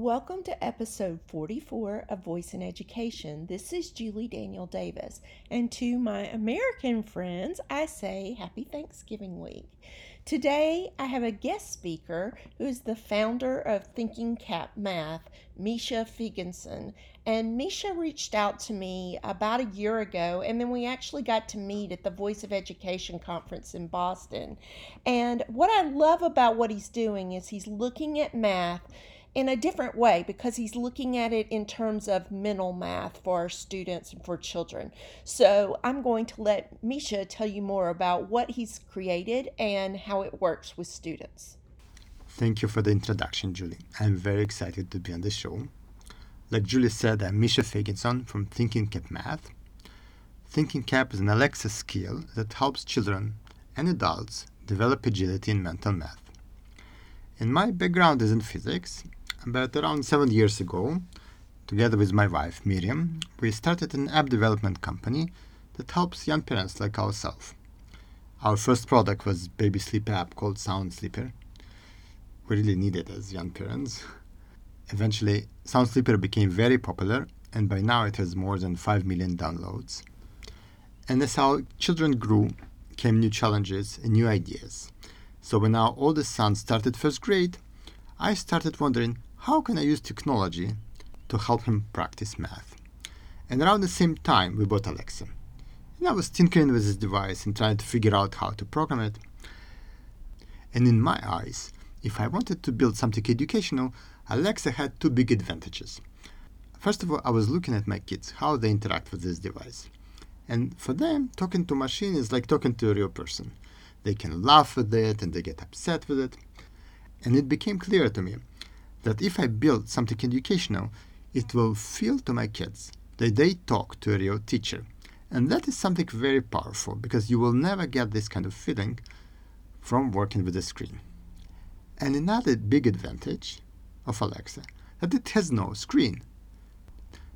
Welcome to episode 44 of Voice in Education. This is Julie Daniel Davis, and to my American friends, I say Happy Thanksgiving Week. Today, I have a guest speaker who is the founder of Thinking Cap Math, Misha Figenson. And Misha reached out to me about a year ago, and then we actually got to meet at the Voice of Education conference in Boston. And what I love about what he's doing is he's looking at math in a different way because he's looking at it in terms of mental math for our students and for children. So I'm going to let Misha tell you more about what he's created and how it works with students. Thank you for the introduction, Julie. I'm very excited to be on the show. Like Julie said, I'm Misha Faginson from Thinking Cap Math. Thinking Cap is an Alexa skill that helps children and adults develop agility in mental math. And my background is in physics, but around seven years ago, together with my wife Miriam, we started an app development company that helps young parents like ourselves. Our first product was baby sleep app called Sound Sleeper. We really needed as young parents. Eventually, Sound Sleeper became very popular, and by now it has more than 5 million downloads. And as our children grew, came new challenges and new ideas. So when our oldest son started first grade, I started wondering how can I use technology to help him practice math? And around the same time, we bought Alexa. And I was tinkering with this device and trying to figure out how to program it. And in my eyes, if I wanted to build something educational, Alexa had two big advantages. First of all, I was looking at my kids, how they interact with this device. And for them, talking to a machine is like talking to a real person. They can laugh with it and they get upset with it. And it became clear to me that if I build something educational, it will feel to my kids that they talk to a real teacher. And that is something very powerful because you will never get this kind of feeling from working with a screen. And another big advantage of Alexa that it has no screen.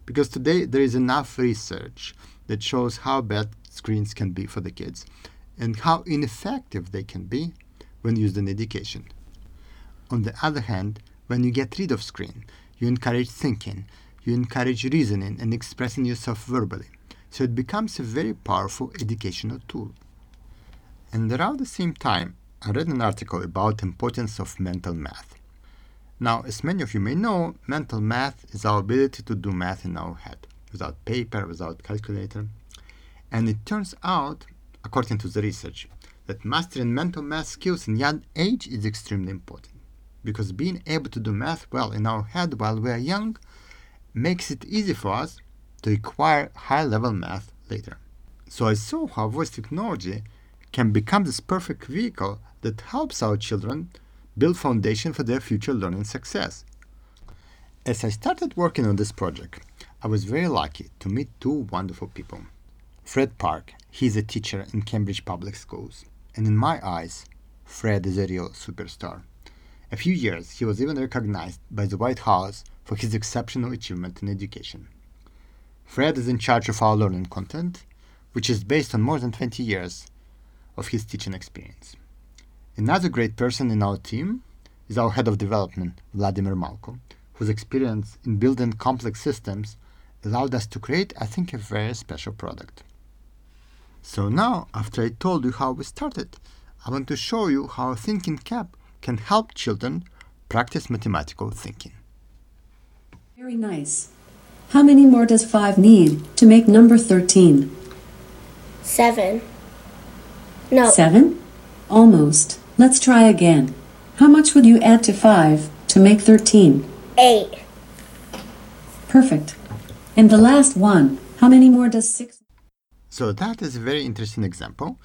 Because today there is enough research that shows how bad screens can be for the kids and how ineffective they can be when used in education. On the other hand, when you get rid of screen, you encourage thinking, you encourage reasoning and expressing yourself verbally. So it becomes a very powerful educational tool. And around the same time, I read an article about the importance of mental math. Now, as many of you may know, mental math is our ability to do math in our head, without paper, without calculator. And it turns out, according to the research, that mastering mental math skills in young age is extremely important because being able to do math well in our head while we are young makes it easy for us to acquire high level math later. So I saw how voice technology can become this perfect vehicle that helps our children build foundation for their future learning success. As I started working on this project, I was very lucky to meet two wonderful people. Fred Park, he's a teacher in Cambridge Public Schools, and in my eyes, Fred is a real superstar. A few years, he was even recognized by the White House for his exceptional achievement in education. Fred is in charge of our learning content, which is based on more than 20 years of his teaching experience. Another great person in our team is our head of development, Vladimir Malko, whose experience in building complex systems allowed us to create, I think, a very special product. So now, after I told you how we started, I want to show you how Thinking Cap can help children practice mathematical thinking. Very nice. How many more does 5 need to make number 13? Seven. No. 7? Almost. Let's try again. How much would you add to 5 to make 13? Eight. Perfect. And the last one. How many more does 6? So that is a very interesting example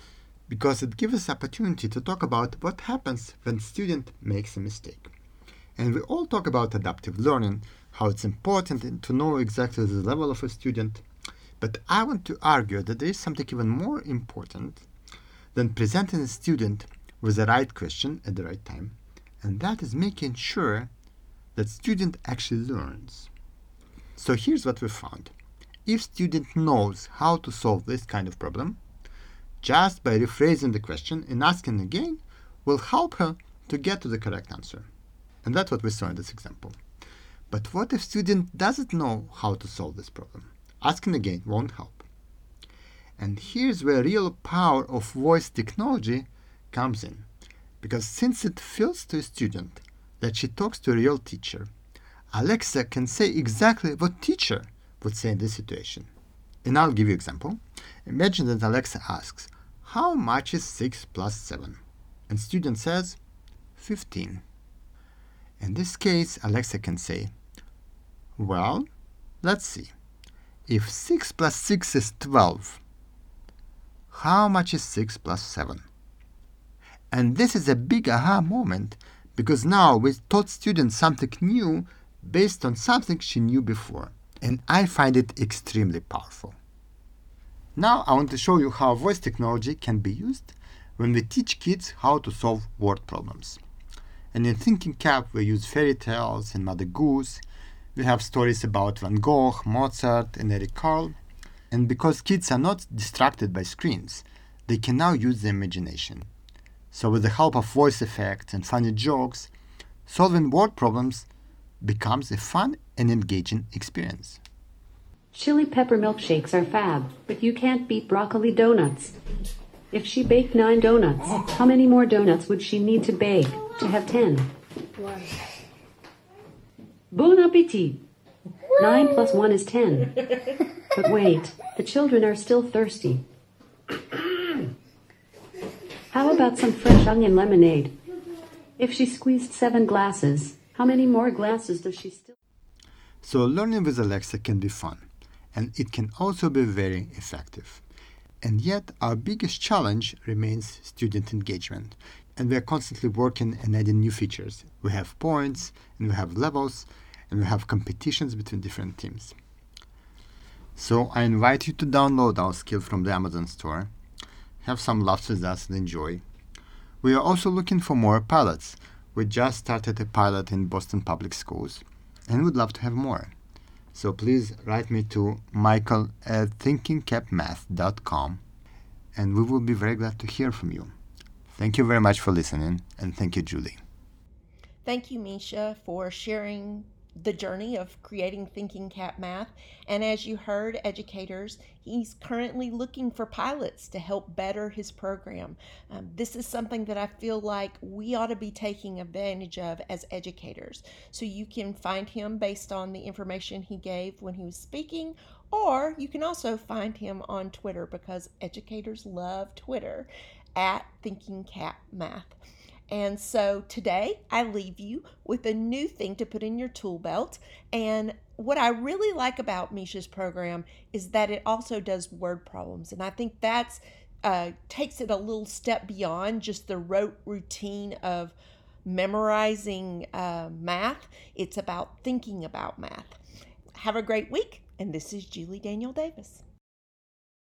because it gives us opportunity to talk about what happens when student makes a mistake. And we all talk about adaptive learning, how it's important to know exactly the level of a student. But I want to argue that there is something even more important than presenting a student with the right question at the right time, and that is making sure that student actually learns. So here's what we found. If student knows how to solve this kind of problem, just by rephrasing the question and asking again will help her to get to the correct answer. And that's what we saw in this example. But what if student doesn't know how to solve this problem? Asking again won't help. And here's where real power of voice technology comes in. Because since it feels to a student that she talks to a real teacher, Alexa can say exactly what teacher would say in this situation. And I'll give you an example. Imagine that Alexa asks, how much is 6 plus 7? And student says, 15. In this case, Alexa can say, well, let's see. If 6 plus 6 is 12, how much is 6 plus 7? And this is a big aha moment because now we taught students something new based on something she knew before. And I find it extremely powerful. Now I want to show you how voice technology can be used when we teach kids how to solve word problems. And in Thinking Cap, we use fairy tales and Mother Goose. We have stories about Van Gogh, Mozart, and Eric Carle. And because kids are not distracted by screens, they can now use their imagination. So, with the help of voice effects and funny jokes, solving word problems becomes a fun and engaging experience. Chili pepper milkshakes are fab, but you can't beat broccoli donuts. If she baked nine donuts, how many more donuts would she need to bake to have ten? One. Bon appetit! Nine plus one is ten. But wait, the children are still thirsty. How about some fresh onion lemonade? If she squeezed seven glasses, how many more glasses does she still? So, learning with Alexa can be fun, and it can also be very effective. And yet, our biggest challenge remains student engagement, and we are constantly working and adding new features. We have points, and we have levels, and we have competitions between different teams. So, I invite you to download our skill from the Amazon store, have some laughs with us, and enjoy. We are also looking for more pilots. We just started a pilot in Boston Public Schools and would love to have more. So please write me to michael at thinkingcapmath.com and we will be very glad to hear from you. Thank you very much for listening and thank you, Julie. Thank you, Misha, for sharing the journey of creating Thinking Cap Math. And as you heard, educators, he's currently looking for pilots to help better his program. Um, this is something that I feel like we ought to be taking advantage of as educators. So you can find him based on the information he gave when he was speaking, or you can also find him on Twitter because educators love Twitter at Thinking Cap Math. And so today I leave you with a new thing to put in your tool belt. And what I really like about Misha's program is that it also does word problems. And I think that's uh, takes it a little step beyond just the rote routine of memorizing uh, math. It's about thinking about math. Have a great week. And this is Julie Daniel Davis.